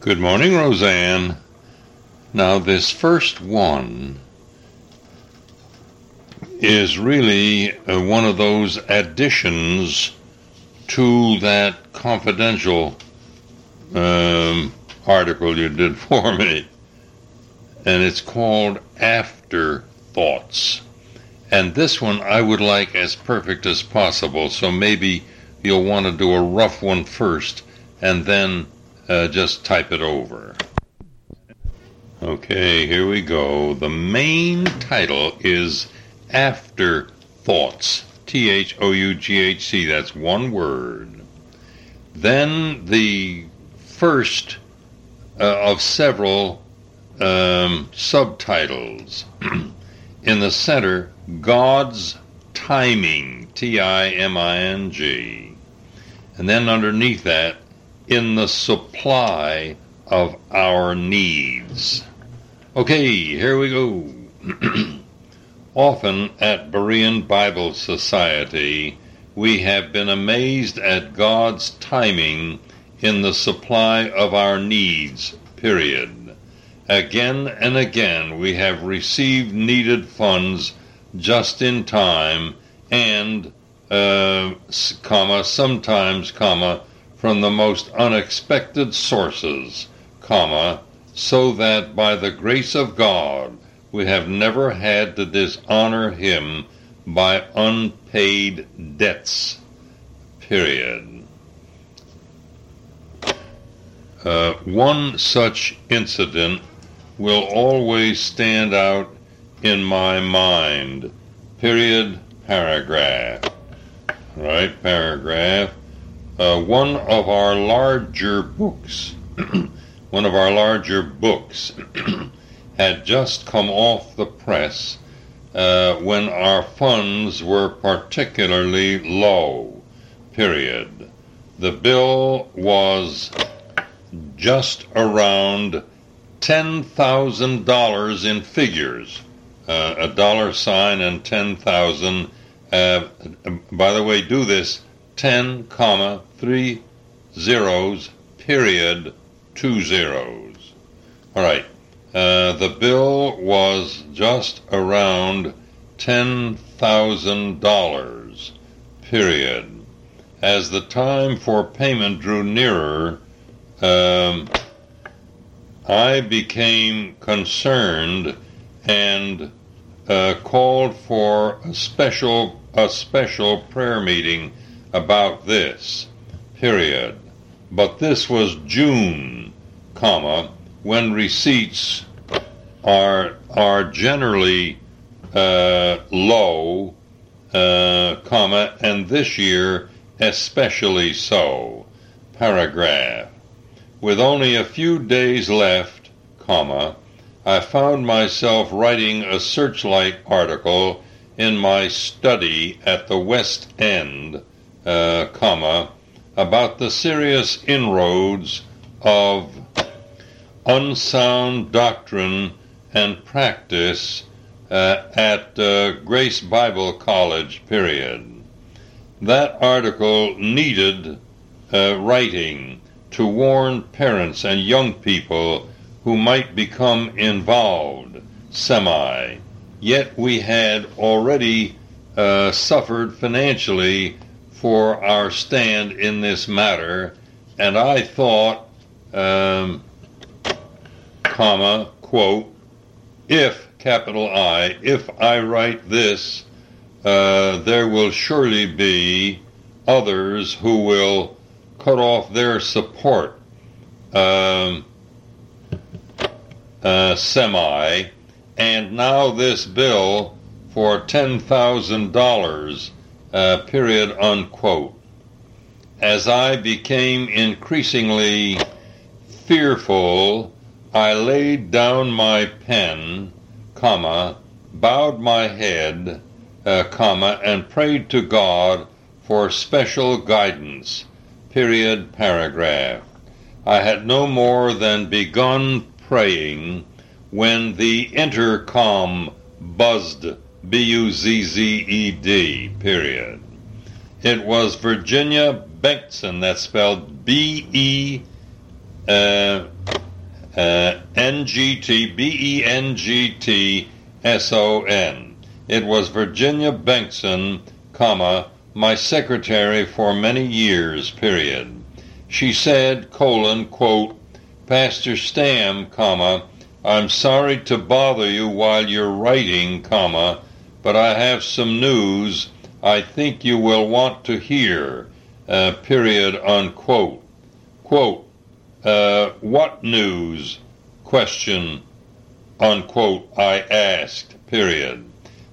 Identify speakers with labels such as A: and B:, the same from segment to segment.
A: Good morning, Roseanne. Now, this first one is really uh, one of those additions to that confidential um, article you did for me. And it's called Afterthoughts. And this one I would like as perfect as possible, so maybe you'll want to do a rough one first and then uh, just type it over. Okay, here we go. The main title is Afterthoughts. T H O U G H C, that's one word. Then the first uh, of several um, subtitles. In the center, God's Timing, T I M I N G. And then underneath that, in the supply of our needs. Okay, here we go. Often at Berean Bible Society, we have been amazed at God's timing in the supply of our needs, period. Again and again, we have received needed funds just in time and, uh, comma, sometimes, comma, from the most unexpected sources, comma, so that by the grace of God we have never had to dishonor him by unpaid debts. Period. Uh, one such incident will always stand out in my mind. Period. Paragraph. Right? Paragraph uh, one of our larger books, one of our larger books, had just come off the press uh, when our funds were particularly low. Period. The bill was just around ten thousand dollars in figures, uh, a dollar sign and ten thousand. Uh, by the way, do this 10 comma 3 zeros period 2 zeros. All right. Uh, the bill was just around $10,000 period. As the time for payment drew nearer, um, I became concerned and uh, called for a special a special prayer meeting about this, period. But this was June, comma, when receipts are are generally uh, low, uh, comma, and this year especially so. Paragraph. With only a few days left, comma, I found myself writing a searchlight article in my study at the West End uh, comma, about the serious inroads of unsound doctrine and practice uh, at uh, Grace Bible College, period. That article needed uh, writing to warn parents and young people who might become involved, semi. Yet we had already uh, suffered financially for our stand in this matter, and I thought, um, comma, quote, if, capital I, if I write this, uh, there will surely be others who will cut off their support, um, uh, semi, and now this bill for $10,000 uh, period unquote. As I became increasingly fearful, I laid down my pen, comma, bowed my head, uh, comma, and prayed to God for special guidance. Period. Paragraph. I had no more than begun praying when the intercom buzzed B U Z Z E D, period. It was Virginia Bengtson, that's spelled B E uh, uh, NGT, B-E-N-G-T-S-O-N. It was Virginia Bengtson, comma, my secretary for many years, period. She said, colon, quote, Pastor Stam, comma, I'm sorry to bother you while you're writing, comma, but I have some news I think you will want to hear, uh, period, unquote. Quote, uh, what news? Question, unquote, I asked, period.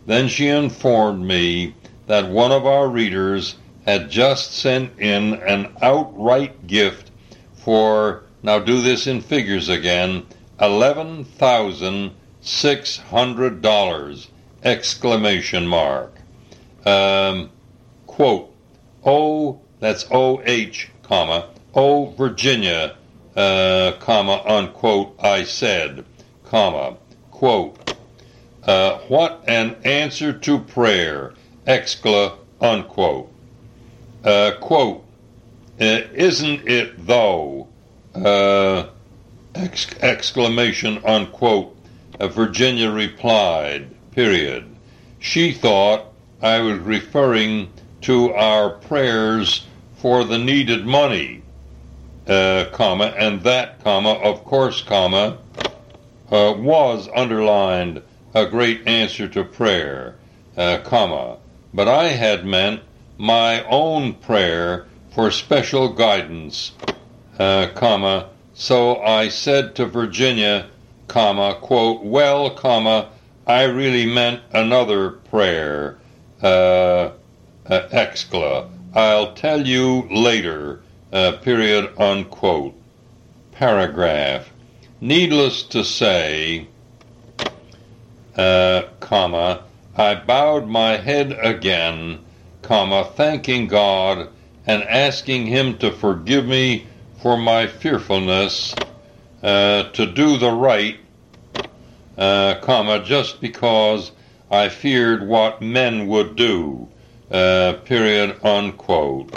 A: Then she informed me that one of our readers had just sent in an outright gift for, now do this in figures again, $11,600, exclamation mark. Um, quote, Oh, that's O-H, comma, Oh, Virginia, uh, comma, unquote, I said, comma, quote, uh, what an answer to prayer, excla, unquote. Uh, quote, uh, isn't it though, uh, ex- exclamation, unquote, uh, Virginia replied, period. She thought I was referring to our prayers for the needed money, uh, comma, and that, comma, of course, comma, uh, was underlined a great answer to prayer, uh, comma, but I had meant my own prayer for special guidance, uh, comma, so I said to Virginia, comma, quote, well, comma, I really meant another prayer, uh, uh, excla. I'll tell you later, uh, period, unquote. Paragraph. Needless to say, uh, comma, I bowed my head again, comma, thanking God and asking Him to forgive me for my fearfulness uh, to do the right, uh, comma, just because I feared what men would do, uh, period, unquote.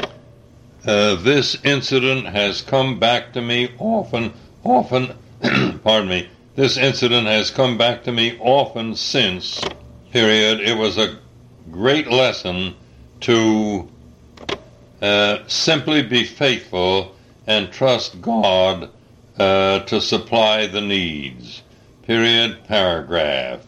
A: Uh, this incident has come back to me often, often, pardon me, this incident has come back to me often since, period. It was a great lesson to uh, simply be faithful and trust God uh, to supply the needs. Period, paragraph.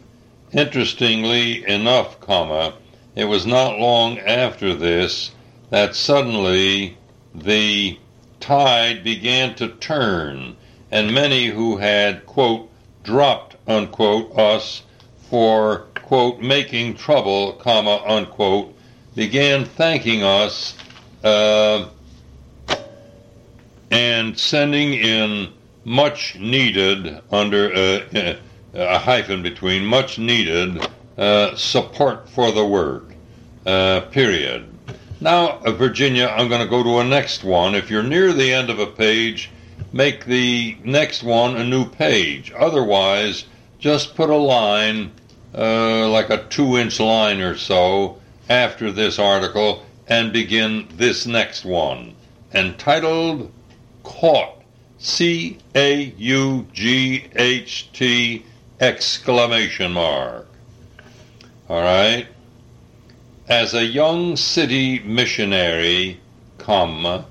A: Interestingly enough, comma, it was not long after this that suddenly the tide began to turn, and many who had, quote, dropped, unquote, us for, quote, making trouble, comma, unquote, began thanking us uh, and sending in much needed, under uh, a hyphen between, much needed uh, support for the word. uh, period. Now, uh, Virginia, I'm going to go to a next one. If you're near the end of a page, make the next one a new page. Otherwise, just put a line, uh, like a two inch line or so, after this article and begin this next one, entitled Caught. C A U G H T exclamation mark. All right. As a young city missionary, comma,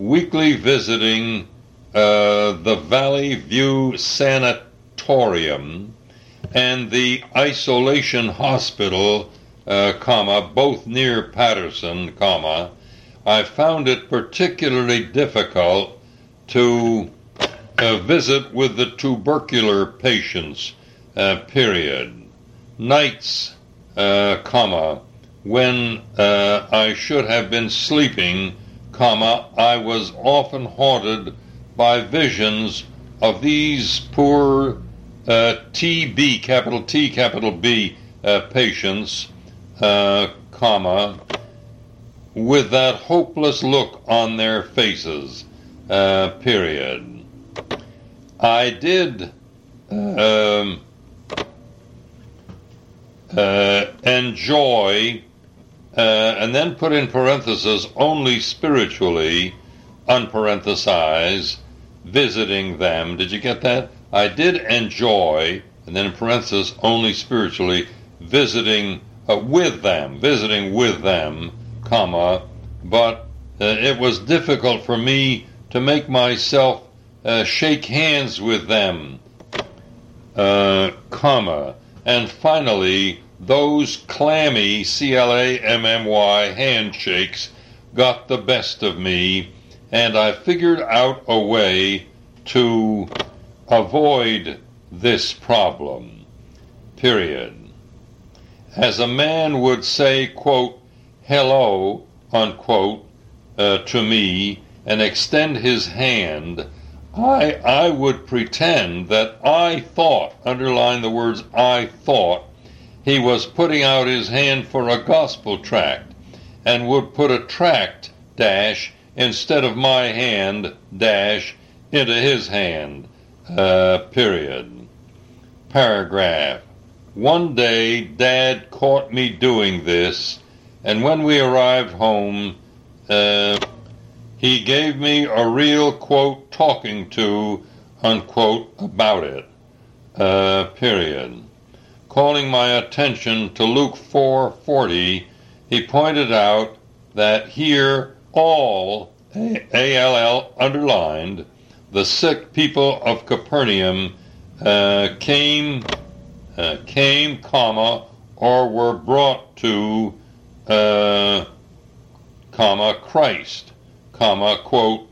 A: weekly visiting uh, the Valley View Sanatorium and the Isolation Hospital, uh, comma, both near Paterson, comma, I found it particularly difficult to uh, visit with the tubercular patients, uh, period. Nights, uh, comma, when uh, I should have been sleeping, comma, I was often haunted by visions of these poor uh, TB, capital T, capital B, patients, comma, with that hopeless look on their faces, uh, period. I did um, uh, enjoy uh, and then put in parentheses only spiritually, unparenthesize, visiting them. Did you get that? I did enjoy, and then in parentheses, only spiritually, visiting uh, with them, visiting with them, comma, but uh, it was difficult for me to make myself uh, shake hands with them, uh, comma, and finally, those clammy C-L-A-M-M-Y handshakes got the best of me, and I figured out a way to avoid this problem. Period. As a man would say, quote, hello, unquote, uh, to me and extend his hand, I, I would pretend that I thought, underline the words I thought, he was putting out his hand for a gospel tract and would put a tract dash instead of my hand dash into his hand. Uh, period. Paragraph. One day, Dad caught me doing this, and when we arrived home, uh, he gave me a real quote talking to unquote about it. Uh, period. Calling my attention to Luke 4:40, he pointed out that here all A-L-L underlined the sick people of Capernaum uh, came uh, came comma or were brought to uh, comma Christ comma quote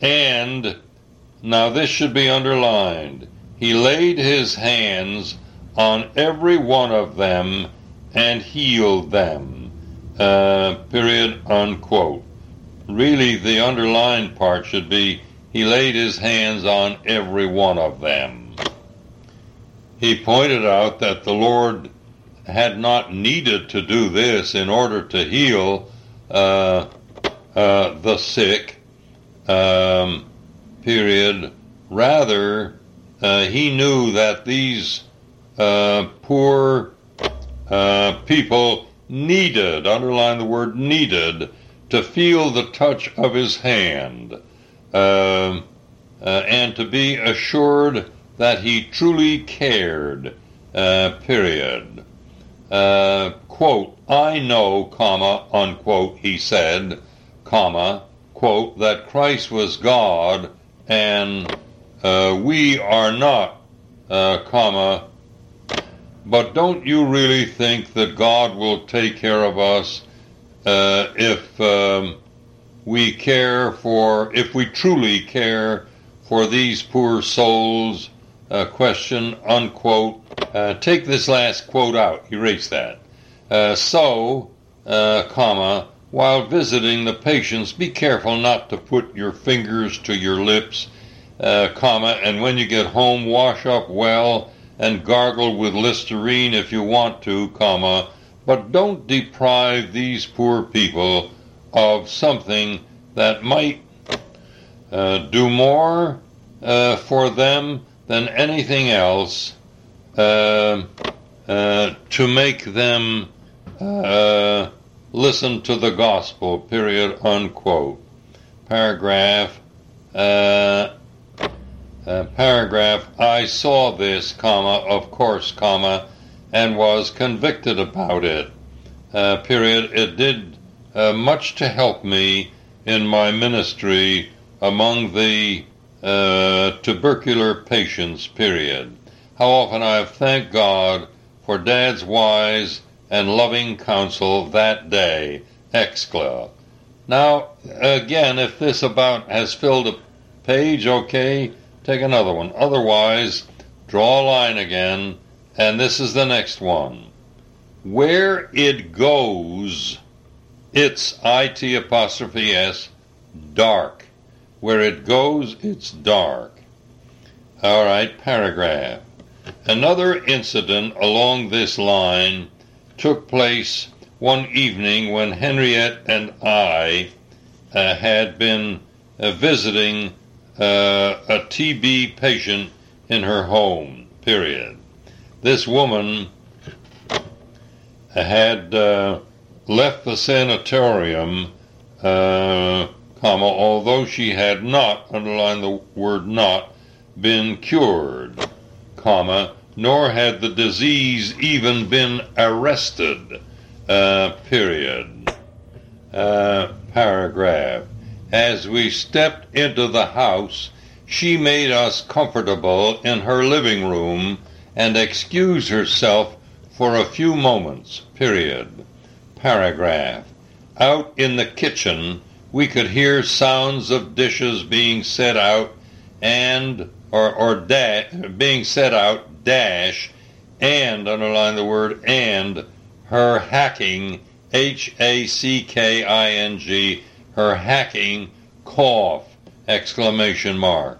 A: and now this should be underlined he laid his hands on every one of them and healed them uh, period unquote really the underlined part should be he laid his hands on every one of them. He pointed out that the Lord had not needed to do this in order to heal uh, uh, the sick, um, period. Rather, uh, he knew that these uh, poor uh, people needed, underline the word needed, to feel the touch of his hand uh, uh, and to be assured that he truly cared. Period. Quote, I know, comma, unquote, he said, comma, quote, that Christ was God and uh, we are not, uh, comma, but don't you really think that God will take care of us if um, we care for, if we truly care for these poor souls, uh, question, unquote. Uh, take this last quote out, erase that. Uh, so, uh, comma, while visiting the patients, be careful not to put your fingers to your lips, uh, comma, and when you get home, wash up well and gargle with Listerine if you want to, comma, but don't deprive these poor people of something that might uh, do more uh, for them than anything else uh, uh to make them uh, listen to the gospel, period, unquote. Paragraph, uh, paragraph, I saw this, comma, of course, comma, and was convicted about it, period. It did uh, much to help me in my ministry among the uh, tubercular patients, period. How often I have thanked God for Dad's wise and loving counsel that day, excla. Now, again, if this about has filled a page, okay, take another one. Otherwise, draw a line again, and this is the next one. Where it goes, it's IT apostrophe S dark. Where it goes, it's dark. All right, paragraph. Another incident along this line took place one evening when Henriette and I uh, had been uh, visiting uh, a TB patient in her home, period. This woman had uh, left the sanatorium uh, comma, although she had not, underline the word not, been cured, comma, nor had the disease even been arrested, uh, period. Uh, paragraph. As we stepped into the house, she made us comfortable in her living room and excused herself for a few moments, period. Paragraph. Out in the kitchen, we could hear sounds of dishes being set out and or, or da- being set out dash and underline the word and her hacking H A C K I N G her hacking cough exclamation mark.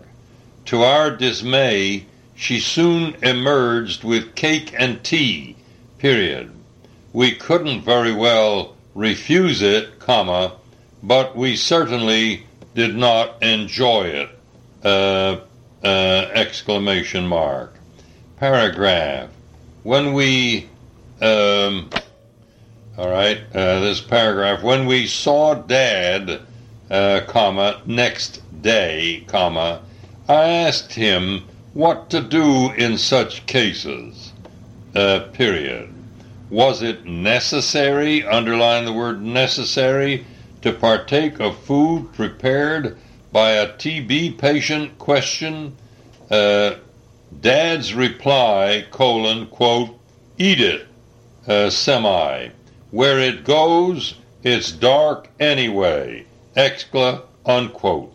A: To our dismay, she soon emerged with cake and tea, period. We couldn't very well refuse it, comma, but we certainly did not enjoy it, uh, uh, exclamation mark. Paragraph. When we, um, all right, uh, this paragraph, when we saw Dad, uh, comma, next day, comma, I asked him what to do in such cases, uh, period. Was it necessary, underline the word necessary, to partake of food prepared by a TB patient? Question. Uh, Dad's reply, colon, quote, eat it, uh, semi. Where it goes, it's dark anyway, excla, unquote.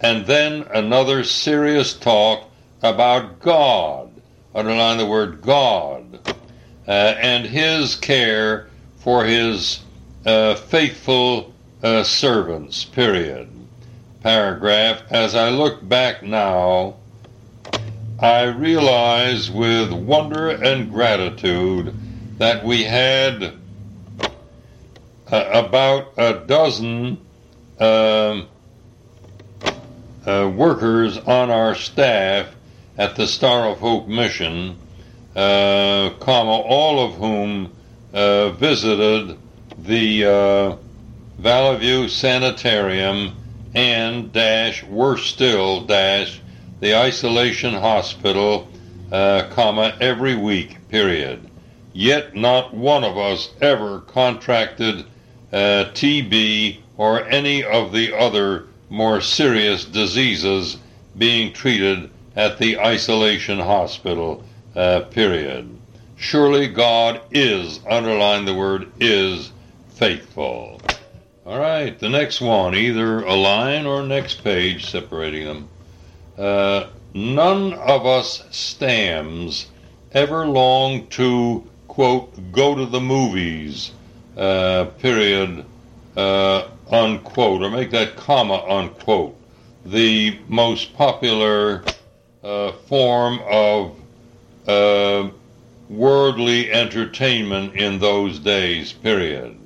A: And then another serious talk about God, underline the word God, uh, and his care for his uh, faithful uh, servants, period. Paragraph, as I look back now, I realize with wonder and gratitude that we had uh, about a dozen um, uh, workers on our staff at the Star of Hope mission, uh, comma, all of whom uh, visited the uh, Valley View Sanitarium and dash worse still dash the isolation hospital, uh, comma every week period. Yet not one of us ever contracted uh, TB or any of the other more serious diseases being treated at the isolation hospital. Uh, period. Surely God is, underline the word is, faithful. All right, the next one, either a line or next page separating them. Uh, none of us stams ever long to, quote, go to the movies, uh, period, uh, unquote, or make that comma unquote. The most popular uh, form of uh, worldly entertainment in those days, period.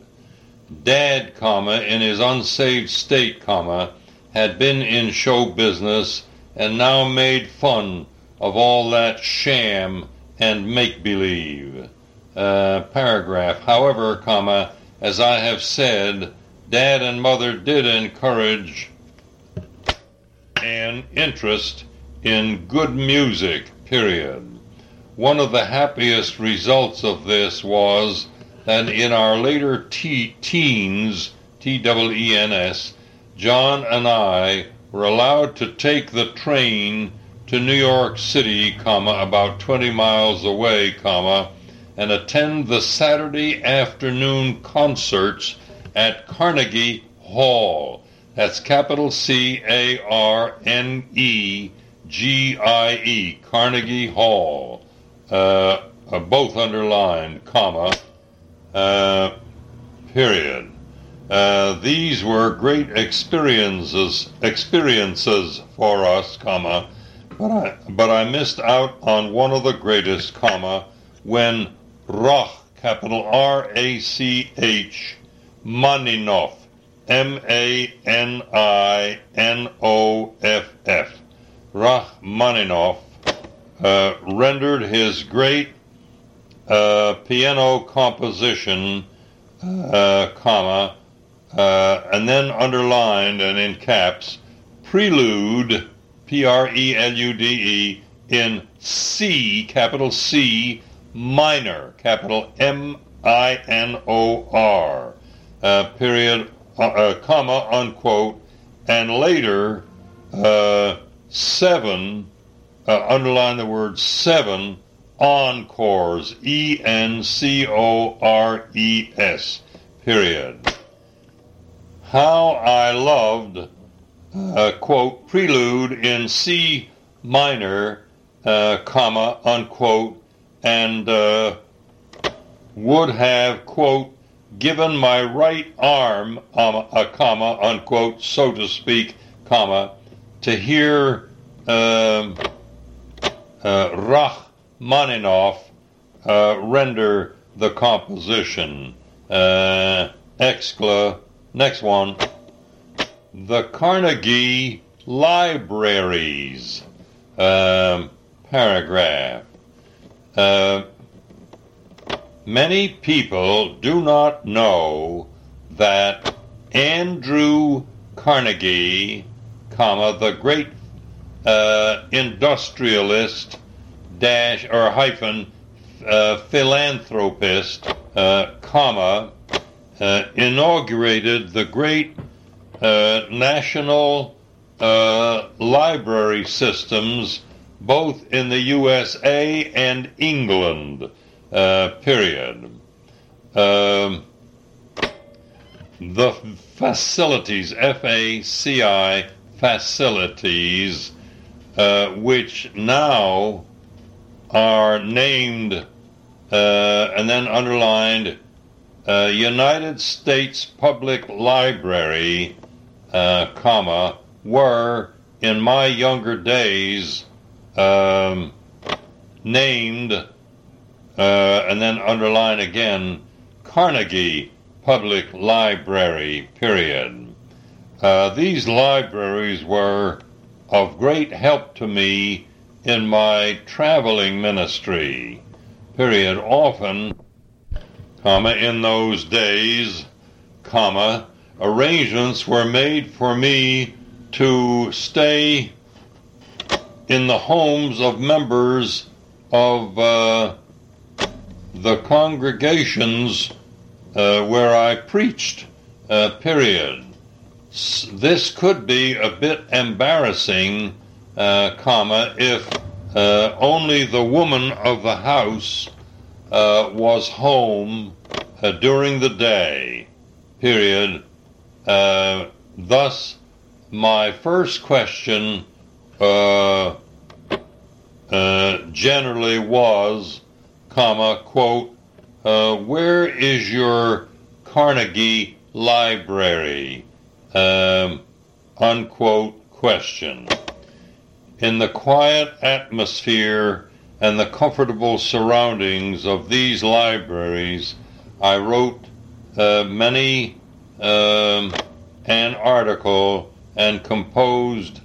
A: Dad, comma, in his unsaved state, comma, had been in show business and now made fun of all that sham and make believe. Uh, paragraph. However, comma, as I have said, Dad and Mother did encourage an interest in good music, period. One of the happiest results of this was that in our later te- teens, T W E N S, John and I were allowed to take the train to New York City, comma, about 20 miles away, comma, and attend the Saturday afternoon concerts at Carnegie Hall. That's capital C A R N E G I E, Carnegie Hall. Uh, uh, both underlined, comma, uh, period. Uh, these were great experiences experiences for us, comma, but I but I missed out on one of the greatest, comma, when Rach, capital R A C H, Maninoff, M A N I N O F F, Rachmaninoff, uh, rendered his great uh, piano composition, uh, comma, uh, and then underlined and in caps, prelude, P R E L U D E, in C, capital C, minor, capital M I N O R, uh, period, uh, uh, comma, unquote, and later, uh, seven, uh, underline the word seven, encores, E N C O R E S, period. How I loved, uh, quote, prelude in C minor, uh, comma, unquote, and uh, would have, quote, given my right arm, um, a comma, unquote, so to speak, comma, to hear um, uh, Rachmaninoff uh, render the composition. Uh, excla, next one. The Carnegie Libraries. Um, paragraph. Uh, many people do not know that Andrew Carnegie, comma, the great uh, industrialist dash or hyphen uh, philanthropist, uh, comma, uh, inaugurated the great uh, national uh, library systems both in the USA and England. period. Um, the facilities, F-A-C-I, facilities, uh, which now are named uh, and then underlined uh, United States Public Library, uh, comma, were in my younger days um, named uh, and then underline again Carnegie Public Library, period. Uh, these libraries were of great help to me in my traveling ministry, period. Often, comma, in those days, comma, arrangements were made for me to stay in the homes of members of uh, the congregations uh, where I preached, uh, period. This could be a bit embarrassing, uh, comma, if uh, only the woman of the house uh, was home during the day, period. thus, my first question uh, uh, generally was, comma, quote, uh, where is your Carnegie Library? Um, unquote question. In the quiet atmosphere and the comfortable surroundings of these libraries, I wrote uh, many um, an article and composed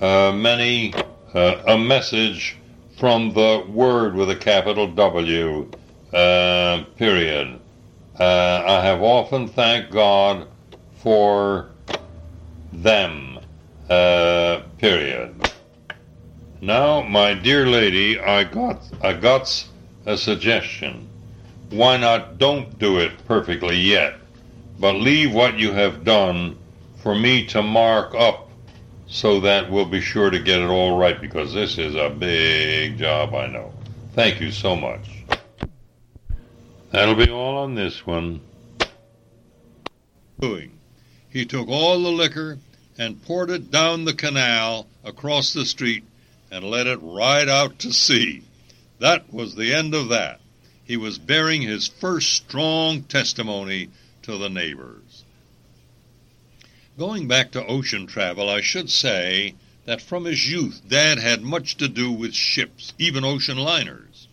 A: uh, many uh, a message from the Word with a capital W. Uh, period. Uh, I have often thanked God for them. Uh, period. Now, my dear lady, I got I got a suggestion. Why not don't do it perfectly yet, but leave what you have done for me to mark up so that we'll be sure to get it all right because this is a big job, I know. Thank you so much. That'll be all on this one. Doing. He took all the liquor and poured it down the canal across the street and let it ride out to sea. That was the end of that. He was bearing his first strong testimony to the neighbors. Going back to ocean travel, I should say that from his youth, Dad had much to do with ships, even ocean liners.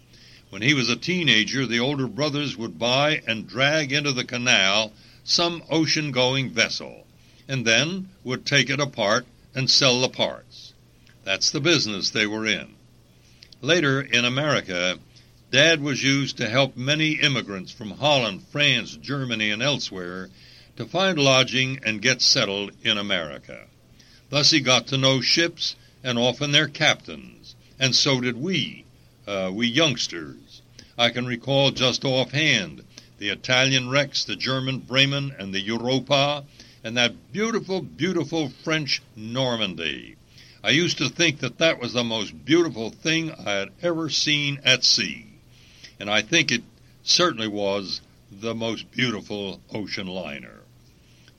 A: When he was a teenager, the older brothers would buy and drag into the canal some ocean going vessel, and then would take it apart and sell the parts. That's the business they were in. Later, in America, Dad was used to help many immigrants from Holland, France, Germany, and elsewhere to find lodging and get settled in America. Thus he got to know ships and often their captains, and so did we, uh, we youngsters. I can recall just offhand the Italian Rex, the German Bremen, and the Europa, and that beautiful, beautiful French Normandy. I used to think that that was the most beautiful thing I had ever seen at sea, and I think it certainly was the most beautiful ocean liner.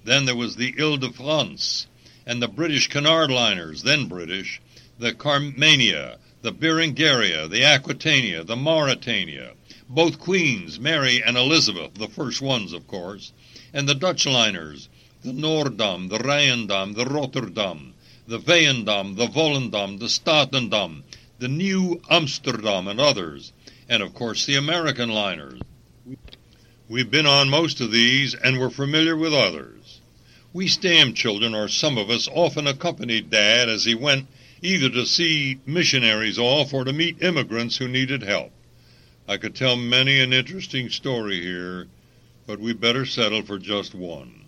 A: Then there was the Ile de France and the British Cunard liners, then British, the Carmania, the Berengaria, the Aquitania, the Mauretania, both queens, Mary and Elizabeth, the first ones, of course, and the Dutch liners, the Noordam, the Ryndam, the Rotterdam, the Veendam, the Volendam, the Statendam, the New Amsterdam, and others, and of course the American liners. We've been on most of these and we're familiar with others. We Stam children, or some of us, often accompanied Dad as he went either to see missionaries off or to meet immigrants who needed help. I could tell many an interesting story here, but we better settle for just one.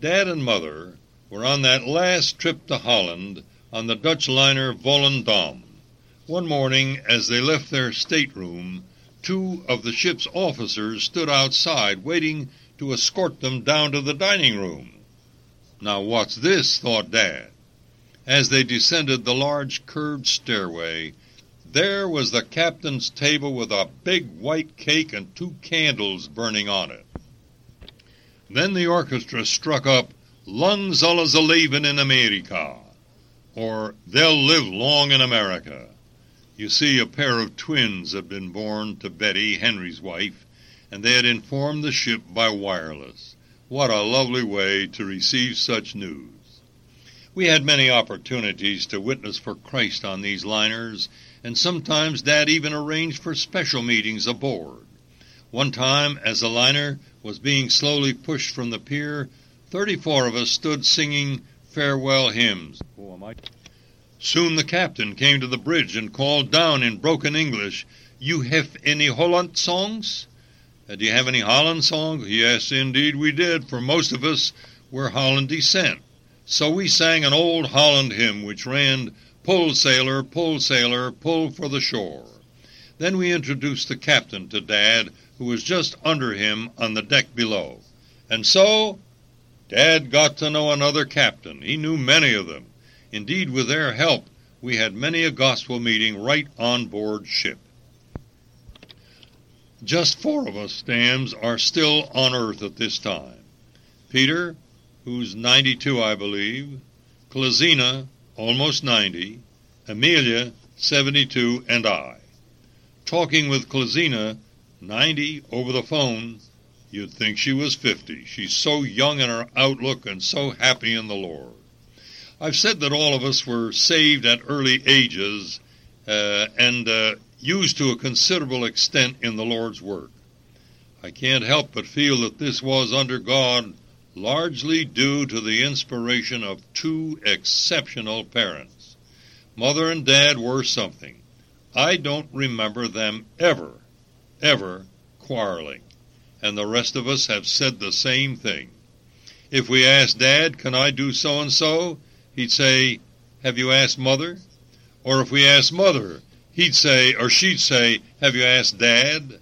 A: Dad and Mother were on that last trip to Holland on the Dutch liner Volendam. One morning, as they left their stateroom, two of the ship's officers stood outside waiting to escort them down to the dining room. Now what's this? thought Dad. As they descended the large curved stairway, there was the captain's table with a big white cake and two candles burning on it. Then the orchestra struck up Lang zullen ze leven in Amerika, or They'll live long in America. You see, a pair of twins had been born to Betty, Henry's wife, and they had informed the ship by wireless. What a lovely way to receive such news. We had many opportunities to witness for Christ on these liners, and sometimes Dad even arranged for special meetings aboard. One time, as the liner was being slowly pushed from the pier, thirty-four of us stood singing farewell hymns. Soon the captain came to the bridge and called down in broken English, You have any Holland songs? Uh, do you have any Holland songs? Yes, indeed we did, for most of us were Holland descent. So we sang an old Holland hymn which ran, Pull, sailor, pull, sailor, pull for the shore. Then we introduced the captain to Dad, who was just under him on the deck below. And so Dad got to know another captain. He knew many of them. Indeed, with their help, we had many a gospel meeting right on board ship. Just four of us, Stams, are still on Earth at this time. Peter, who's 92, I believe, Klazina, almost 90, Amelia, 72, and I. Talking with Klazina, 90, over the phone, you'd think she was 50. She's so young in her outlook and so happy in the Lord. I've said that all of us were saved at early ages uh, and uh, used to a considerable extent in the Lord's work. I can't help but feel that this was under God largely due to the inspiration of two exceptional parents. Mother and Dad were something. I don't remember them ever, ever quarreling. And the rest of us have said the same thing. If we ask Dad, can I do so and so? He'd say, have you asked Mother? Or if we ask Mother, he'd say, or she'd say, have you asked Dad?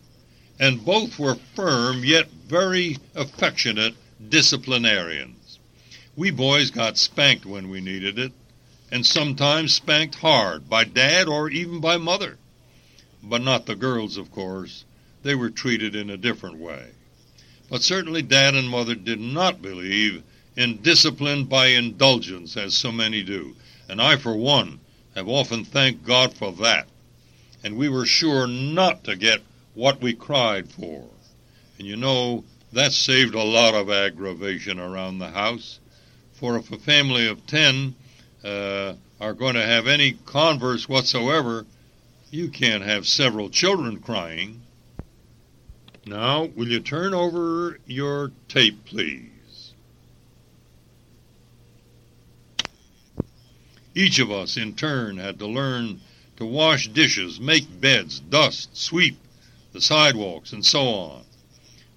A: And both were firm yet very affectionate disciplinarians. We boys got spanked when we needed it, and sometimes spanked hard by Dad or even by Mother. But not the girls, of course. They were treated in a different way. But certainly Dad and Mother did not believe in discipline by indulgence, as so many do, and I, for one, have often thanked God for that. And we were sure not to get what we cried for. And you know, that saved a lot of aggravation around the house. For if a family of ten uh, are going to have any converse whatsoever, you can't have several children crying. Now, will you turn over your tape, please? Each of us, in turn, had to learn to wash dishes, make beds, dust, sweep the sidewalks, and so on.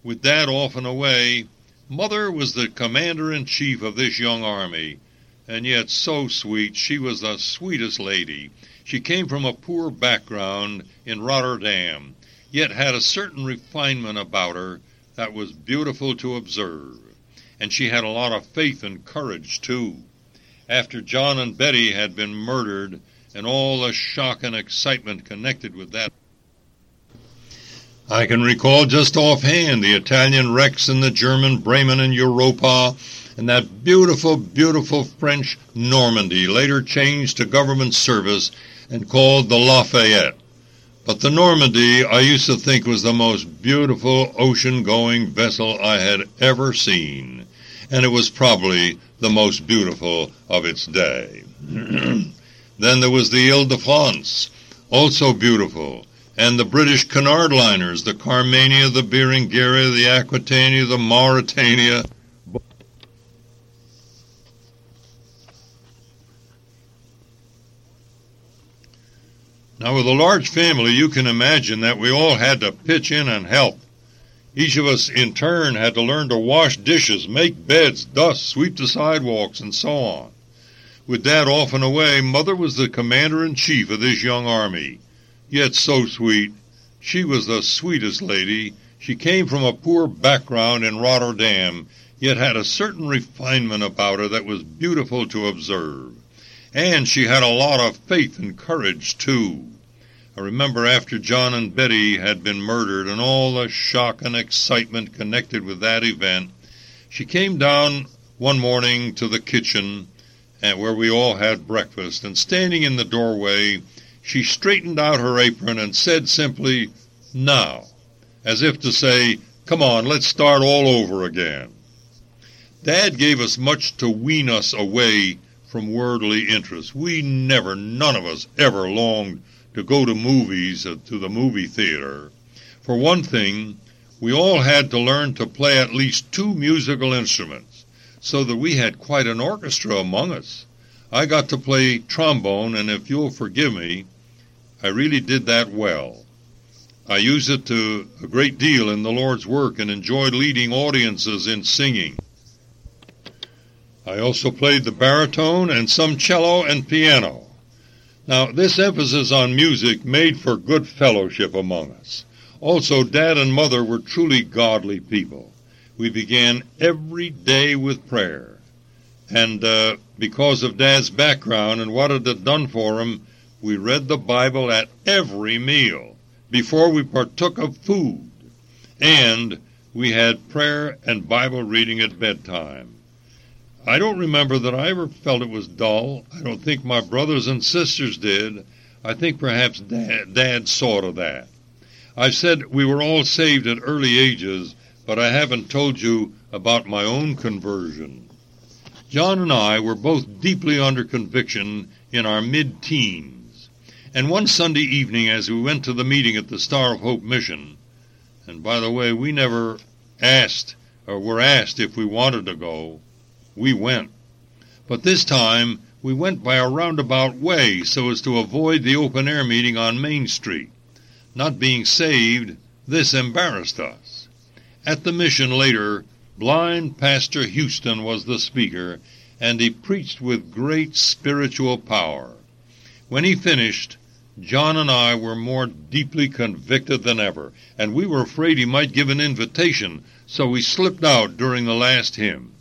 A: With off and away, Mother was the commander in chief of this young army, and yet so sweet. She was the sweetest lady. She came from a poor background in Rotterdam, yet had a certain refinement about her that was beautiful to observe. And she had a lot of faith and courage, too. After John and Betty had been murdered, and all the shock and excitement connected with that. I can recall just offhand the Italian Rex and the German Bremen and Europa, and that beautiful, beautiful French Normandy, later changed to government service and called the Lafayette. But the Normandy I used to think was the most beautiful ocean-going vessel I had ever seen, and it was probably the most beautiful of its day. then there was the Ile-de-France, also beautiful, and the British Cunard liners, the Carmania, the Berengaria, the Aquitania, the Mauretania, Now, with a large family, you can imagine that we all had to pitch in and help. Each of us, in turn, had to learn to wash dishes, make beds, dust, sweep the sidewalks, and so on. With Dad off and away, Mother was the commander in chief of this young army. Yet so sweet. She was the sweetest lady. She came from a poor background in Rotterdam, yet had a certain refinement about her that was beautiful to observe. And she had a lot of faith and courage, too. I remember after John and Betty had been murdered and all the shock and excitement connected with that event, she came down one morning to the kitchen and where we all had breakfast, and standing in the doorway, she straightened out her apron and said simply, Now, as if to say, Come on, let's start all over again. Dad gave us much to wean us away from worldly interests. We never, none of us, ever longed to go to movies, uh, to the movie theater. For one thing, we all had to learn to play at least two musical instruments, so that we had quite an orchestra among us. I got to play trombone, and if you'll forgive me, I really did that well. I used it to a great deal in the Lord's work and enjoyed leading audiences in singing. I also played the baritone and some cello and piano. Now, this emphasis on music made for good fellowship among us. Also, Dad and Mother were truly godly people. We began every day with prayer. And uh, because of Dad's background and what it had done for him, we read the Bible at every meal before we partook of food. And we had prayer and Bible reading at bedtime. I don't remember that I ever felt it was dull. I don't think my brothers and sisters did. I think perhaps Dad, Dad saw to that. I've said we were all saved at early ages, but I haven't told you about my own conversion. John and I were both deeply under conviction in our mid-teens. And one Sunday evening as we went to the meeting at the Star of Hope Mission, and by the way, we never asked or were asked if we wanted to go, we went. But this time we went by a roundabout way so as to avoid the open air meeting on Main Street. Not being saved, this embarrassed us. At the mission later, blind Pastor Houston was the speaker, and he preached with great spiritual power. When he finished, John and I were more deeply convicted than ever, and we were afraid he might give an invitation, so we slipped out during the last hymn.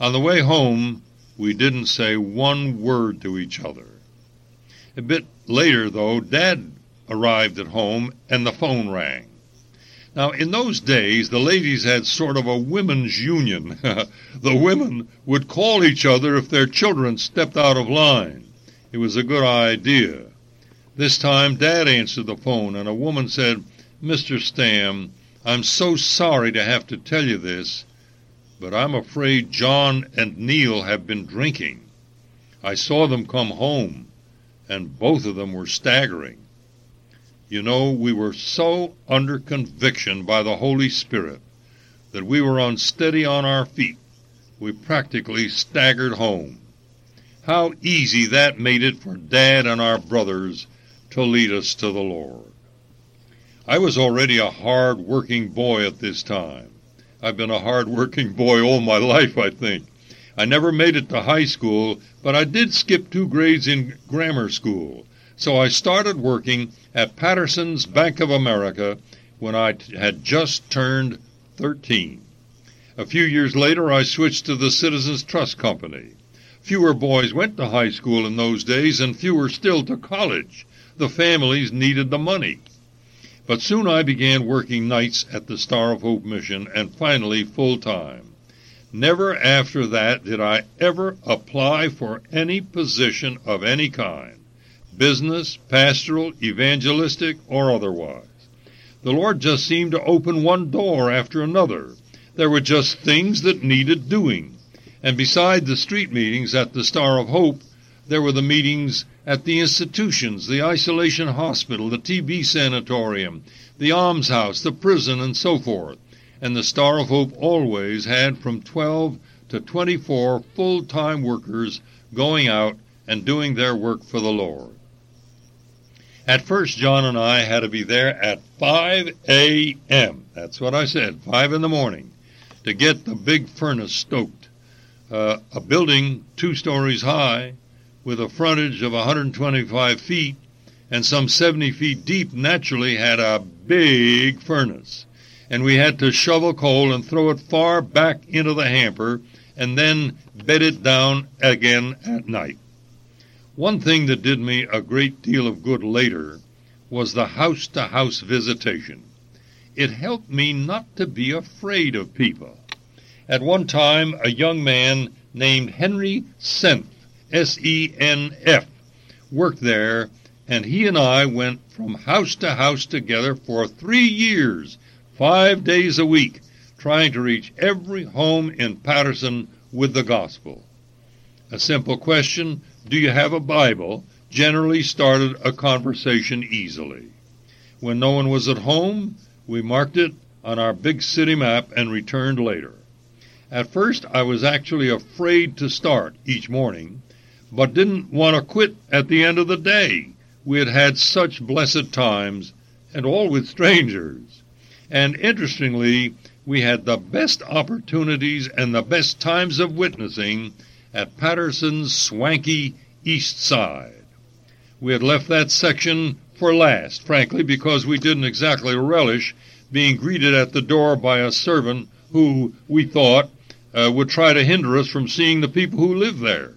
A: On the way home, we didn't say one word to each other. A bit later, though, Dad arrived at home and the phone rang. Now, in those days, the ladies had sort of a women's union. the women would call each other if their children stepped out of line. It was a good idea. This time, Dad answered the phone, and a woman said, Mr. Stam, I'm so sorry to have to tell you this, but I'm afraid John and Neil have been drinking. I saw them come home, and both of them were staggering. You know, we were so under conviction by the Holy Spirit that we were unsteady on our feet. We practically staggered home. How easy that made it for Dad and our brothers to lead us to the Lord. I was already a hard working boy at this time. I've been a hard-working boy all my life, I think. I never made it to high school, but I did skip two grades in grammar school. So I started working at Paterson's Bank of America when I had just turned 13. A few years later, I switched to the Citizens Trust Company. Fewer boys went to high school in those days and fewer still to college. The families needed the money. But soon I began working nights at the Star of Hope mission and finally full time. Never after that did I ever apply for any position of any kind, business, pastoral, evangelistic, or otherwise. The Lord just seemed to open one door after another. There were just things that needed doing. And beside the street meetings at the Star of Hope, there were the meetings at the institutions, the isolation hospital, the TB sanatorium, the almshouse, the prison, and so forth and the Star of Hope always had from 12 to 24 full time workers going out and doing their work for the Lord. At first, John and I had to be there at 5 a.m. That's what I said, 5 in the morning, to get the big furnace stoked. Uh, a building two stories high with a frontage of 125 feet and some 70 feet deep naturally had a big furnace and we had to shovel coal and throw it far back into the hamper and then bed it down again at night. One thing that did me a great deal of good later was the house to house visitation. It helped me not to be afraid of people. At one time, a young man named Henry Senf, S-E-N-F, worked there, and he and I went from house to house together for three years five days a week, trying to reach every home in Paterson with the gospel. A simple question, do you have a Bible, generally started a conversation easily. When no one was at home, we marked it on our big city map and returned later. At first, I was actually afraid to start each morning, but didn't want to quit at the end of the day. We had had such blessed times, and all with strangers. And interestingly, we had the best opportunities and the best times of witnessing at Paterson's swanky east side. We had left that section for last, frankly, because we didn't exactly relish being greeted at the door by a servant who, we thought, uh, would try to hinder us from seeing the people who live there.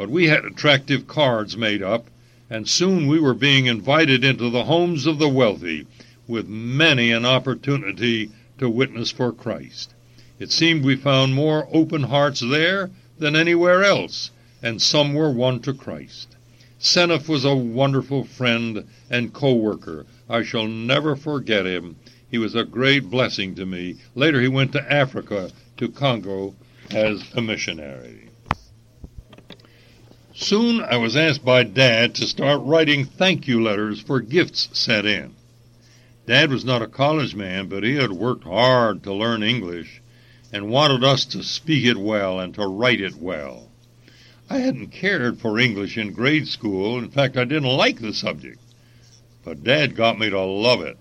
A: But we had attractive cards made up, and soon we were being invited into the homes of the wealthy with many an opportunity to witness for Christ. It seemed we found more open hearts there than anywhere else, and some were won to Christ. Senf was a wonderful friend and co-worker. I shall never forget him. He was a great blessing to me. Later he went to Africa, to Congo, as a missionary. Soon I was asked by Dad to start writing thank you letters for gifts sent in. Dad was not a college man, but he had worked hard to learn English and wanted us to speak it well and to write it well. I hadn't cared for English in grade school. In fact, I didn't like the subject. But Dad got me to love it.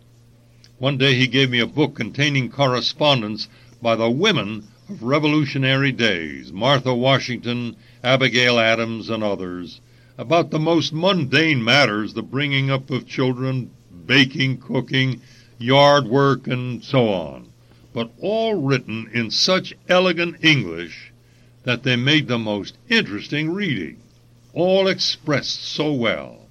A: One day he gave me a book containing correspondence by the women of revolutionary days, Martha Washington, Abigail Adams, and others, about the most mundane matters, the bringing up of children, baking, cooking, yard work, and so on, but all written in such elegant English that they made the most interesting reading, all expressed so well.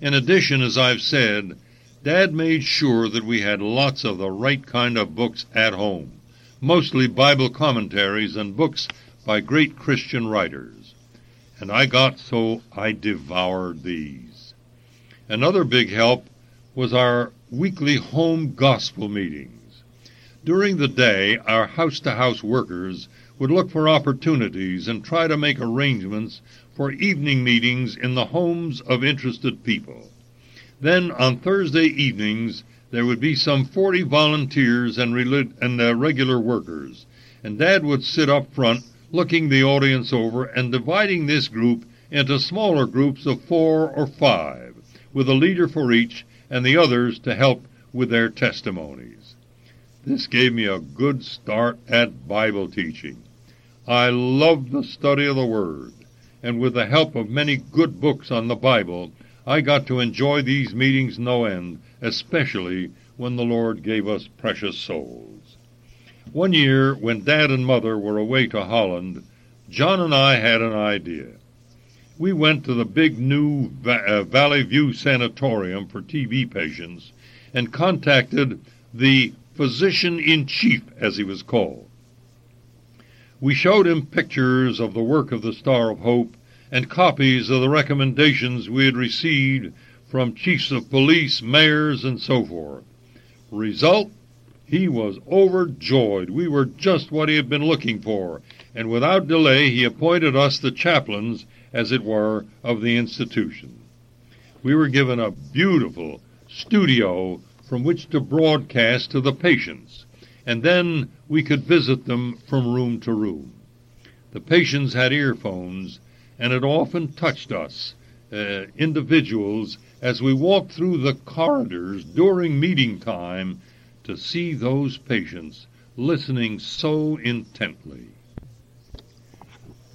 A: In addition, as I've said, Dad made sure that we had lots of the right kind of books at home, mostly Bible commentaries and books by great Christian writers. And I got so I devoured these. Another big help was our weekly home gospel meetings. During the day, our house to house workers would look for opportunities and try to make arrangements for evening meetings in the homes of interested people. Then on Thursday evenings, there would be some 40 volunteers and, and uh, regular workers, and Dad would sit up front looking the audience over and dividing this group into smaller groups of four or five, with a leader for each and the others to help with their testimonies.
B: This gave me a good start at Bible teaching. I loved the study of the Word, and with the help of many good books on the Bible, I got to enjoy these meetings no end, especially when the Lord gave us precious souls. One year, when Dad and Mother were away to Holland, John and I had an idea. We went to the big new uh, Valley View Sanatorium for TB patients and contacted the physician in chief, as he was called. We showed him pictures of the work of the Star of Hope and copies of the recommendations we had received from chiefs of police, mayors, and so forth. Result? He was overjoyed. We were just what he had been looking for, and without delay he appointed us the chaplains, as it were, of the institution. We were given a beautiful studio from which to broadcast to the patients and then we could visit them from room to room. The patients had earphones, and it often touched us, uh, individuals, as we walked through the corridors during meeting time to see those patients listening so intently.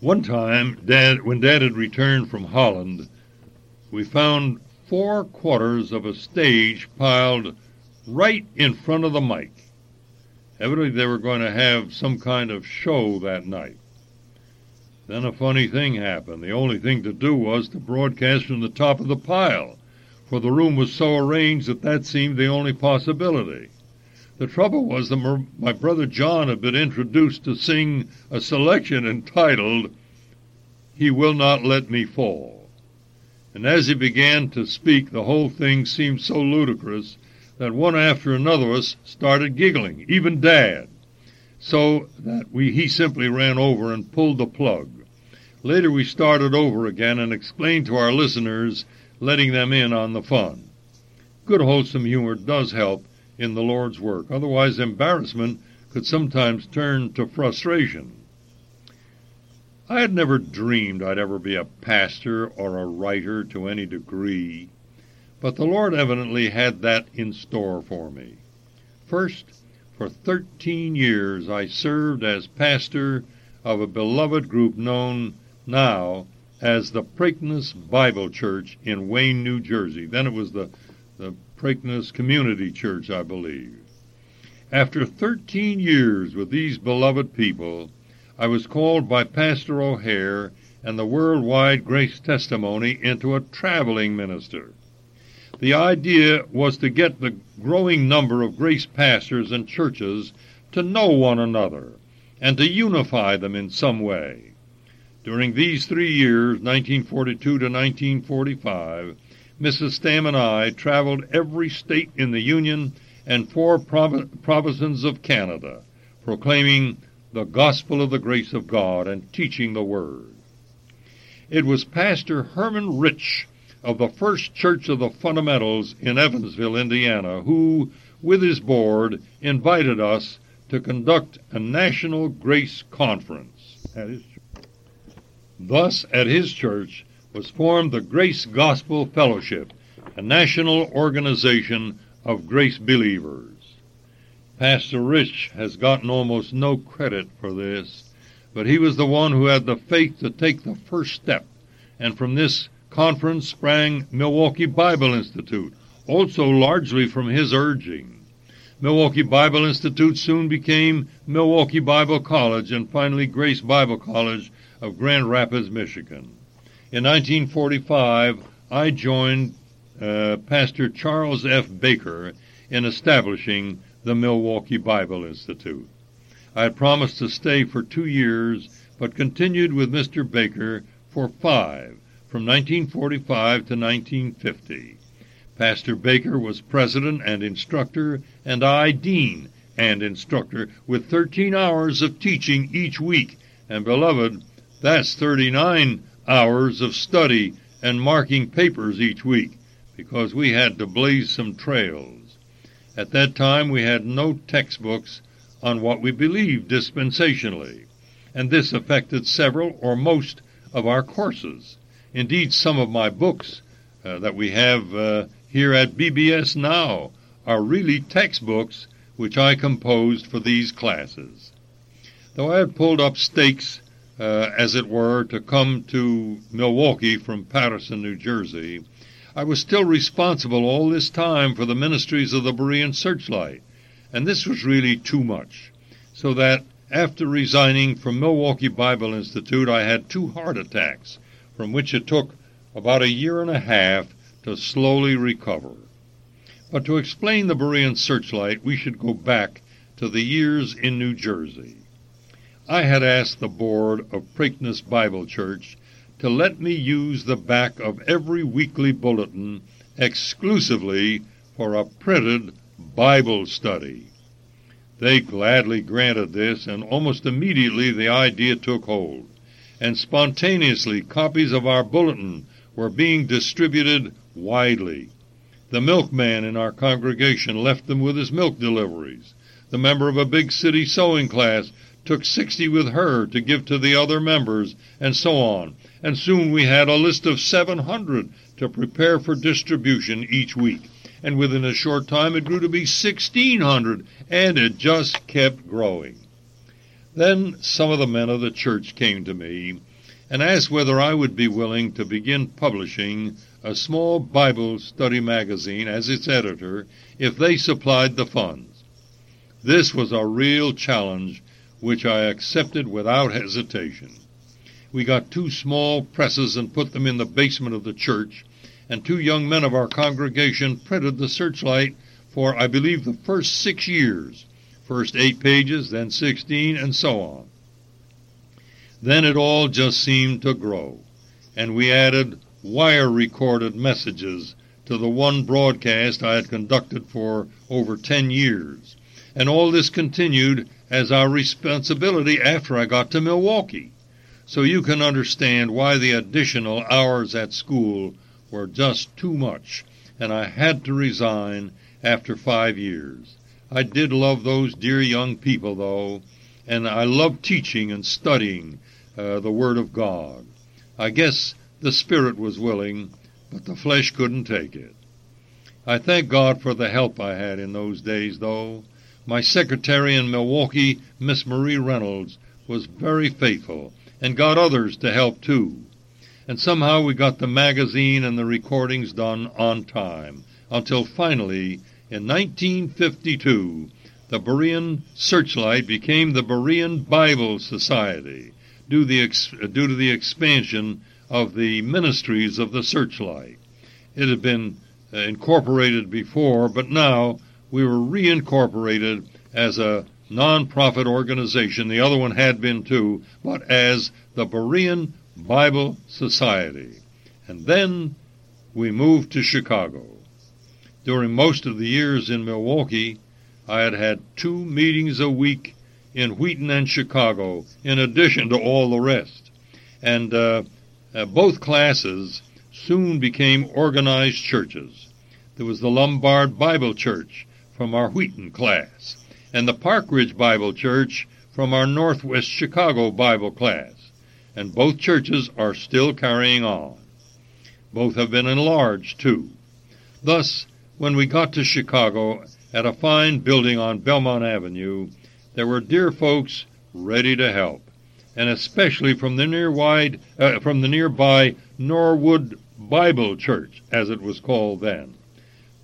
B: One time, Dad, when Dad had returned from Holland, we found four quarters of a stage piled right in front of the mic. Evidently, they were going to have some kind of show that night. Then a funny thing happened. The only thing to do was to broadcast from the top of the pile, for the room was so arranged that that seemed the only possibility. The trouble was that my brother John had been introduced to sing a selection entitled, He Will Not Let Me Fall. And as he began to speak, the whole thing seemed so ludicrous that one after another of us started giggling, even Dad, so that we, he simply ran over and pulled the plug. Later we started over again and explained to our listeners, letting them in on the fun. Good wholesome humor does help in the Lord's work. Otherwise, embarrassment could sometimes turn to frustration. I had never dreamed I'd ever be a pastor or a writer to any degree. But the Lord evidently had that in store for me. First, for 13 years I served as pastor of a beloved group known now as the Preakness Bible Church in Wayne, New Jersey. Then it was the, the Preakness Community Church, I believe. After 13 years with these beloved people, I was called by Pastor O'Hair and the Worldwide Grace Testimony into a traveling minister. The idea was to get the growing number of grace pastors and churches to know one another and to unify them in some way. During these three years, 1942 to 1945, Mrs. Stam and I traveled every state in the Union and four provinces of Canada, proclaiming the gospel of the grace of God and teaching the Word. It was Pastor Herman Rich of the First Church of the Fundamentals in Evansville, Indiana, who, with his board, invited us to conduct a National Grace Conference. At his Thus, at his church was formed the Grace Gospel Fellowship, a national organization of grace believers. Pastor Rich has gotten almost no credit for this, but he was the one who had the faith to take the first step, and from this conference sprang Milwaukee Bible Institute, also largely from his urging. Milwaukee Bible Institute soon became Milwaukee Bible College and finally Grace Bible College of Grand Rapids, Michigan. In 1945, I joined uh, Pastor Charles F. Baker in establishing the Milwaukee Bible Institute. I had promised to stay for two years, but continued with Mr. Baker for five, from 1945 to 1950. Pastor Baker was president and instructor, and I dean and instructor, with 13 hours of teaching each week. And beloved, that's 39 hours of study and marking papers each week, because we had to blaze some trails. At that time, we had no textbooks on what we believed dispensationally, and this affected several or most of our courses. Indeed, some of my books uh, that we have uh, here at BBS now are really textbooks which I composed for these classes. Though I had pulled up stakes, uh, as it were, to come to Milwaukee from Paterson, New Jersey, I was still responsible all this time for the ministries of the Berean Searchlight, and this was really too much, so that after resigning from Milwaukee Bible Institute, I had two heart attacks, from which it took about a year and a half to slowly recover. But to explain the Berean Searchlight, we should go back to the years in New Jersey. I had asked the board of Preakness Bible Church to let me use the back of every weekly bulletin exclusively for a printed Bible study. They gladly granted this, and almost immediately the idea took hold, and spontaneously copies of our bulletin were being distributed widely. The milkman in our congregation left them with his milk deliveries. The member of a big city sewing class took 60 with her to give to the other members, and so on. And soon we had a list of 700 to prepare for distribution each week. And within a short time it grew to be 1,600, and it just kept growing. Then some of the men of the church came to me and asked whether I would be willing to begin publishing a small Bible study magazine as its editor if they supplied the funds. This was a real challenge which I accepted without hesitation. We got two small presses and put them in the basement of the church, and two young men of our congregation printed the searchlight for, I believe, the first six years. First eight pages, then sixteen, and so on. Then it all just seemed to grow, and we added wire recorded messages to the one broadcast I had conducted for over ten years. And all this continued as our responsibility after I got to Milwaukee. So you can understand why the additional hours at school were just too much, and I had to resign after five years. I did love those dear young people, though, and I loved teaching and studying uh, the Word of God. I guess the Spirit was willing, but the flesh couldn't take it. I thank God for the help I had in those days, though. My secretary in Milwaukee, Miss Marie Reynolds, was very faithful and got others to help too. And somehow we got the magazine and the recordings done on time until finally, in 1952, the Berean Searchlight became the Berean Bible Society due, the ex- due to the expansion of the ministries of the Searchlight. It had been uh, incorporated before, but now we were reincorporated as a non-profit organization. The other one had been too, but as the Berean Bible Society. And then we moved to Chicago. During most of the years in Milwaukee, I had had two meetings a week in Wheaton and Chicago, in addition to all the rest. And uh, uh, both classes soon became organized churches. There was the Lombard Bible Church, from our Wheaton class, and the Park Ridge Bible Church from our Northwest Chicago Bible class, and both churches are still carrying on. Both have been enlarged, too. Thus, when we got to Chicago at a fine building on Belmont Avenue, there were dear folks ready to help, and especially from the near wide, uh, from the nearby Norwood Bible Church, as it was called then.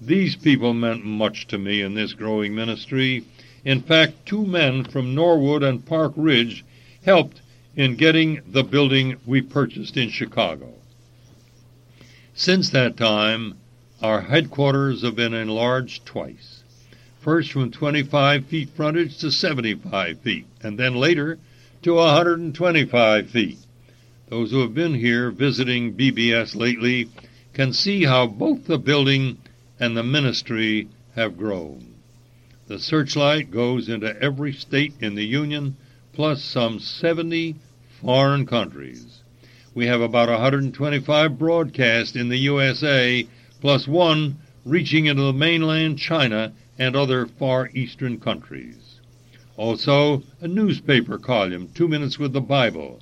B: These people meant much to me in this growing ministry. In fact, two men from Norwood and Park Ridge helped in getting the building we purchased in Chicago. Since that time, our headquarters have been enlarged twice. First from 25 feet frontage to 75 feet, and then later to 125 feet. Those who have been here visiting BBS lately can see how both the building and the ministry have grown. The searchlight goes into every state in the Union, plus some 70 foreign countries. We have about 125 broadcasts in the USA, plus one reaching into the mainland China and other far eastern countries. Also, a newspaper column, Two Minutes with the Bible,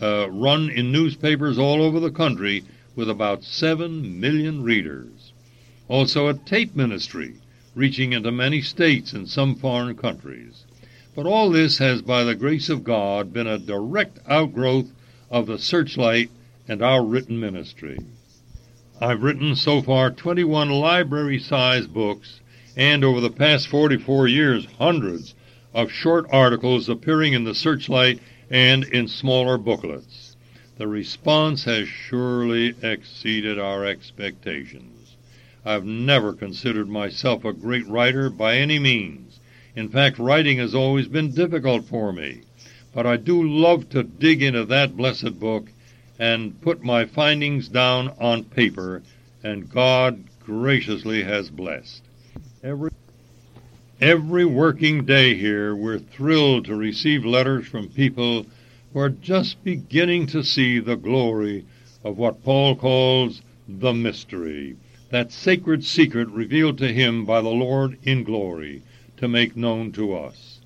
B: uh, run in newspapers all over the country with about 7 million readers. Also a tape ministry reaching into many states and some foreign countries. But all this has, by the grace of God, been a direct outgrowth of the Searchlight and our written ministry. I've written so far 21 library sized books and over the past 44 years, hundreds of short articles appearing in the Searchlight and in smaller booklets. The response has surely exceeded our expectations. I've never considered myself a great writer by any means. In fact, writing has always been difficult for me. But I do love to dig into that blessed book and put my findings down on paper, and God graciously has blessed. Every, every working day here, we're thrilled to receive letters from people who are just beginning to see the glory of what Paul calls the mystery, that sacred secret revealed to him by the Lord in glory to make known to us.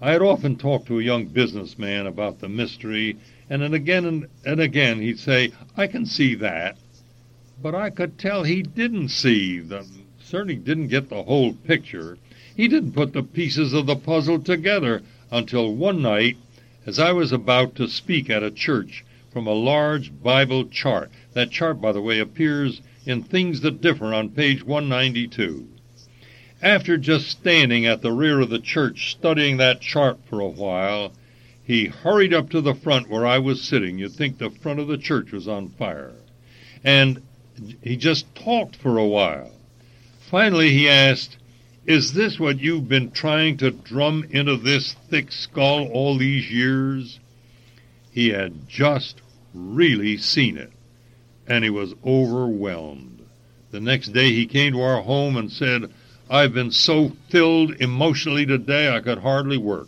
B: I had often talked to a young businessman about the mystery, and then again and, and again he'd say, I can see that. But I could tell he didn't see the certainly didn't get the whole picture. He didn't put the pieces of the puzzle together until one night, as I was about to speak at a church from a large Bible chart. That chart, by the way, appears in Things That Differ on page 192. After just standing at the rear of the church studying that chart for a while, he hurried up to the front where I was sitting. You'd think the front of the church was on fire. And he just talked for a while. Finally, he asked, Is this what you've been trying to drum into this thick skull all these years? He had just really seen it, and he was overwhelmed. The next day he came to our home and said, I've been so filled emotionally today I could hardly work.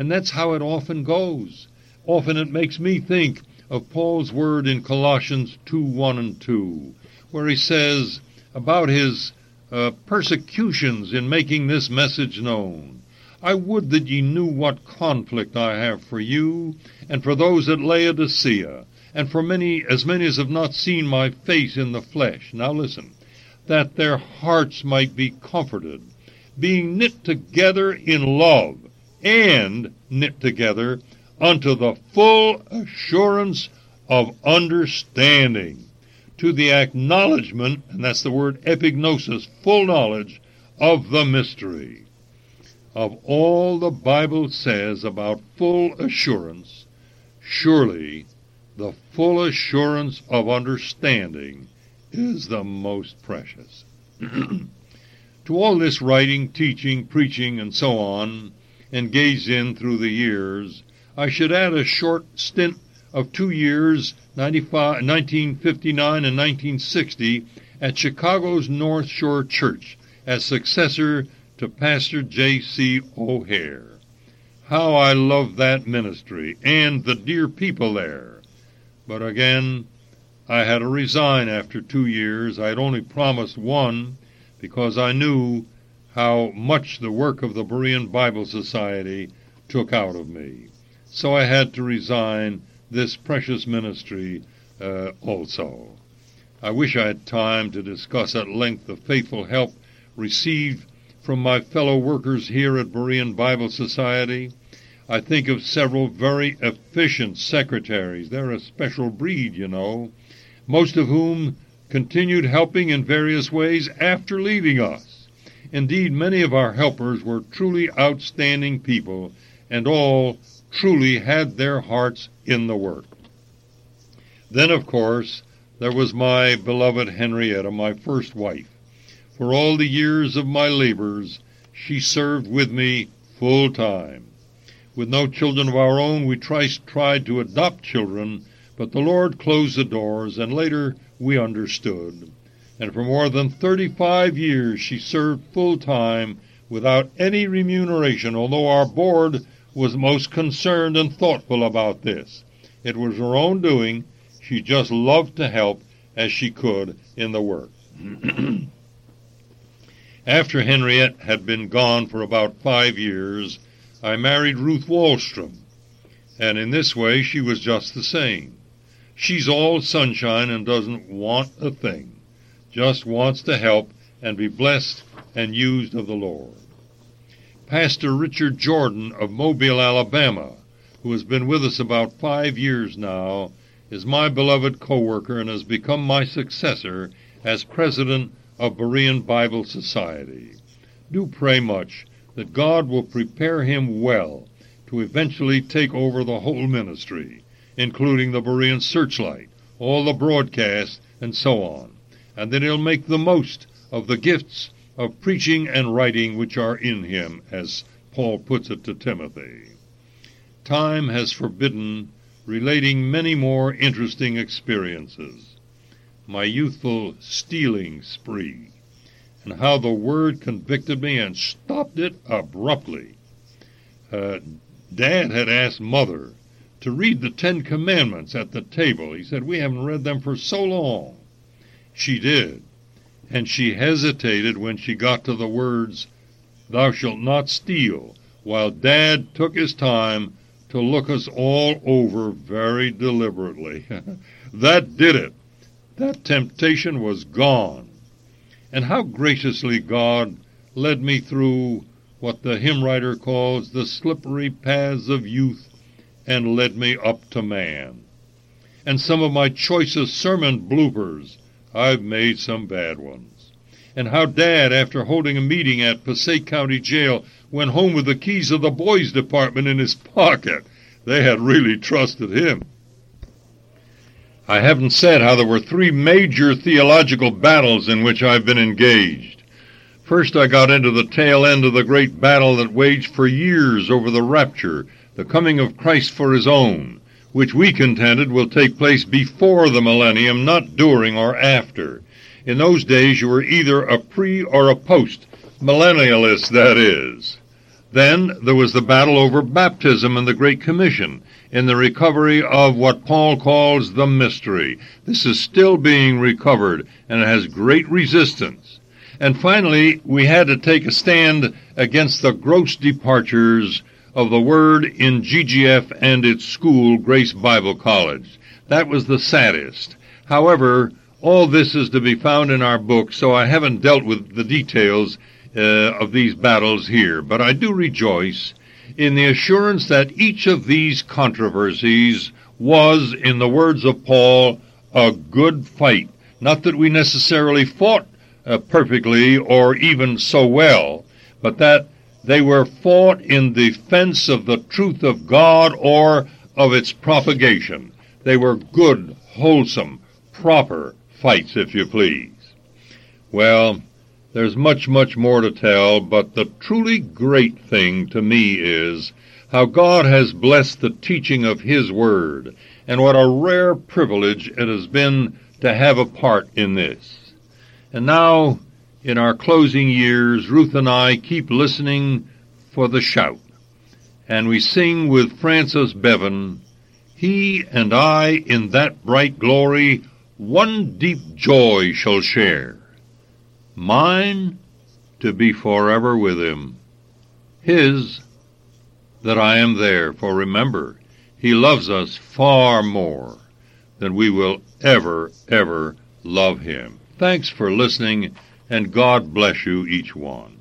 B: And that's how it often goes. Often it makes me think of Paul's word in Colossians 2 1 and 2, where he says about his uh, persecutions in making this message known. I would that ye knew what conflict I have for you, and for those at Laodicea, and for many as many as have not seen my face in the flesh. Now listen, that their hearts might be comforted, being knit together in love, and knit together unto the full assurance of understanding to the acknowledgement, and that's the word epignosis, full knowledge of the mystery. Of all the Bible says about full assurance, surely the full assurance of understanding is the most precious. to all this writing, teaching, preaching, and so on, engaged in through the years, I should add a short stint of two years 1959 and 1960 at Chicago's North Shore Church as successor to Pastor J.C. O'Hair. How I love that ministry and the dear people there. But again, I had to resign after two years. I had only promised one because I knew how much the work of the Berean Bible Society took out of me. So I had to resign this precious ministry uh, also. I wish I had time to discuss at length the faithful help received from my fellow workers here at Berean Bible Society. I think of several very efficient secretaries. They're a special breed, you know, most of whom continued helping in various ways after leaving us. Indeed, many of our helpers were truly outstanding people, and all truly had their hearts in the work. Then, of course, there was my beloved Henrietta, my first wife. For all the years of my labors, she served with me full time. With no children of our own, we tried to adopt children, but the Lord closed the doors, and later we understood. And for more than 35 years, she served full time without any remuneration, although our board was most concerned and thoughtful about this. It was her own doing. She just loved to help as she could in the work. After Henrietta had been gone for about five years, I married Ruth Wallstrom, and in this way she was just the same. She's all sunshine and doesn't want a thing, just wants to help and be blessed and used of the Lord. Pastor Richard Jordan of Mobile, Alabama, who has been with us about five years now, is my beloved co-worker and has become my successor as president of Berean Bible Society. Do pray much that God will prepare him well to eventually take over the whole ministry, including the Berean Searchlight, all the broadcasts, and so on, and that he'll make the most of the gifts of preaching and writing which are in him, as Paul puts it to Timothy. Time has forbidden relating many more interesting experiences. My youthful stealing spree, and how the word convicted me and stopped it abruptly. Uh, Dad had asked Mother to read the Ten Commandments at the table. He said, We haven't read them for so long. She did, and she hesitated when she got to the words, Thou shalt not steal, while Dad took his time to look us all over very deliberately. that did it. That temptation was gone. And how graciously God led me through what the hymn writer calls the slippery paths of youth and led me up to man. And some of my choicest sermon bloopers, I've made some bad ones. And how Dad, after holding a meeting at Passaic County Jail, went home with the keys of the boys' department in his pocket. They had really trusted him. I haven't said how there were three major theological battles in which I've been engaged. First, I got into the tail end of the great battle that waged for years over the rapture, the coming of Christ for his own, which we contended will take place before the millennium, not during or after. In those days, you were either a pre or a post millennialist, that is. Then there was the battle over baptism and the Great Commission in the recovery of what Paul calls the mystery. This is still being recovered and it has great resistance. And finally, we had to take a stand against the gross departures of the word in GGF and its school, Grace Bible College. That was the saddest. However, all this is to be found in our book, so I haven't dealt with the details uh, of these battles here, but I do rejoice in the assurance that each of these controversies was, in the words of Paul, a good fight. Not that we necessarily fought uh, perfectly or even so well, but that they were fought in defense of the truth of God or of its propagation. They were good, wholesome, proper fights, if you please. Well, there's much, much more to tell, but the truly great thing to me is how God has blessed the teaching of His Word, and what a rare privilege it has been to have a part in this. And now, in our closing years, Ruth and I keep listening for the shout, and we sing with Frances Bevan, He and I in that bright glory one deep joy shall share mine to be forever with him, his that I am there. For remember, he loves us far more than we will ever, ever love him. Thanks for listening, and God bless you each one.